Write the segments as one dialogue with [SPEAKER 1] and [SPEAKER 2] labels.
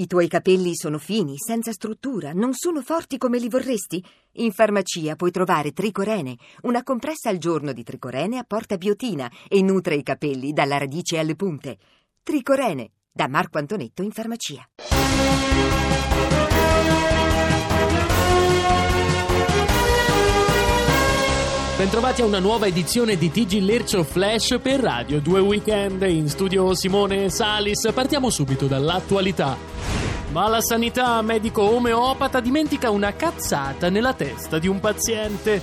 [SPEAKER 1] I tuoi capelli sono fini, senza struttura, non sono forti come li vorresti? In farmacia puoi trovare Tricorene, una compressa al giorno di Tricorene apporta biotina e nutre i capelli dalla radice alle punte. Tricorene, da Marco Antonetto in farmacia.
[SPEAKER 2] Bentrovati a una nuova edizione di TG Lercio Flash per Radio 2 Weekend. In studio Simone Salis. Partiamo subito dall'attualità. Ma la sanità medico omeopata dimentica una cazzata nella testa di un paziente.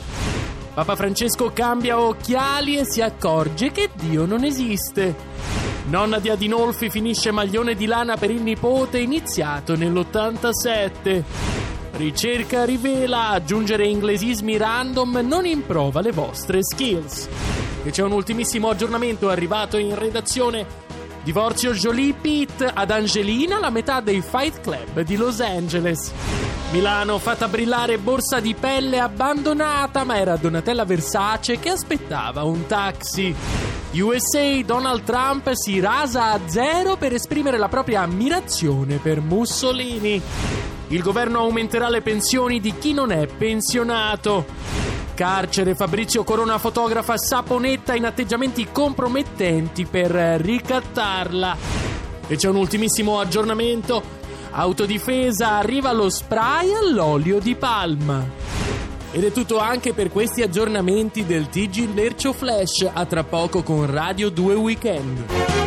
[SPEAKER 2] Papa Francesco cambia occhiali e si accorge che Dio non esiste. Nonna di Adinolfi finisce maglione di lana per il nipote iniziato nell'87. Ricerca rivela aggiungere inglesismi random non improva le vostre skills. E c'è un ultimissimo aggiornamento arrivato in redazione. Divorzio Jolie Pitt ad Angelina, la metà dei Fight Club di Los Angeles. Milano fatta brillare borsa di pelle abbandonata, ma era Donatella Versace che aspettava un taxi. USA Donald Trump si rasa a zero per esprimere la propria ammirazione per Mussolini. Il governo aumenterà le pensioni di chi non è pensionato. Carcere Fabrizio Corona fotografa Saponetta in atteggiamenti compromettenti per ricattarla. E c'è un ultimissimo aggiornamento. Autodifesa arriva lo spray all'olio di palma. Ed è tutto anche per questi aggiornamenti del TG Lercio Flash. A tra poco con Radio 2 Weekend.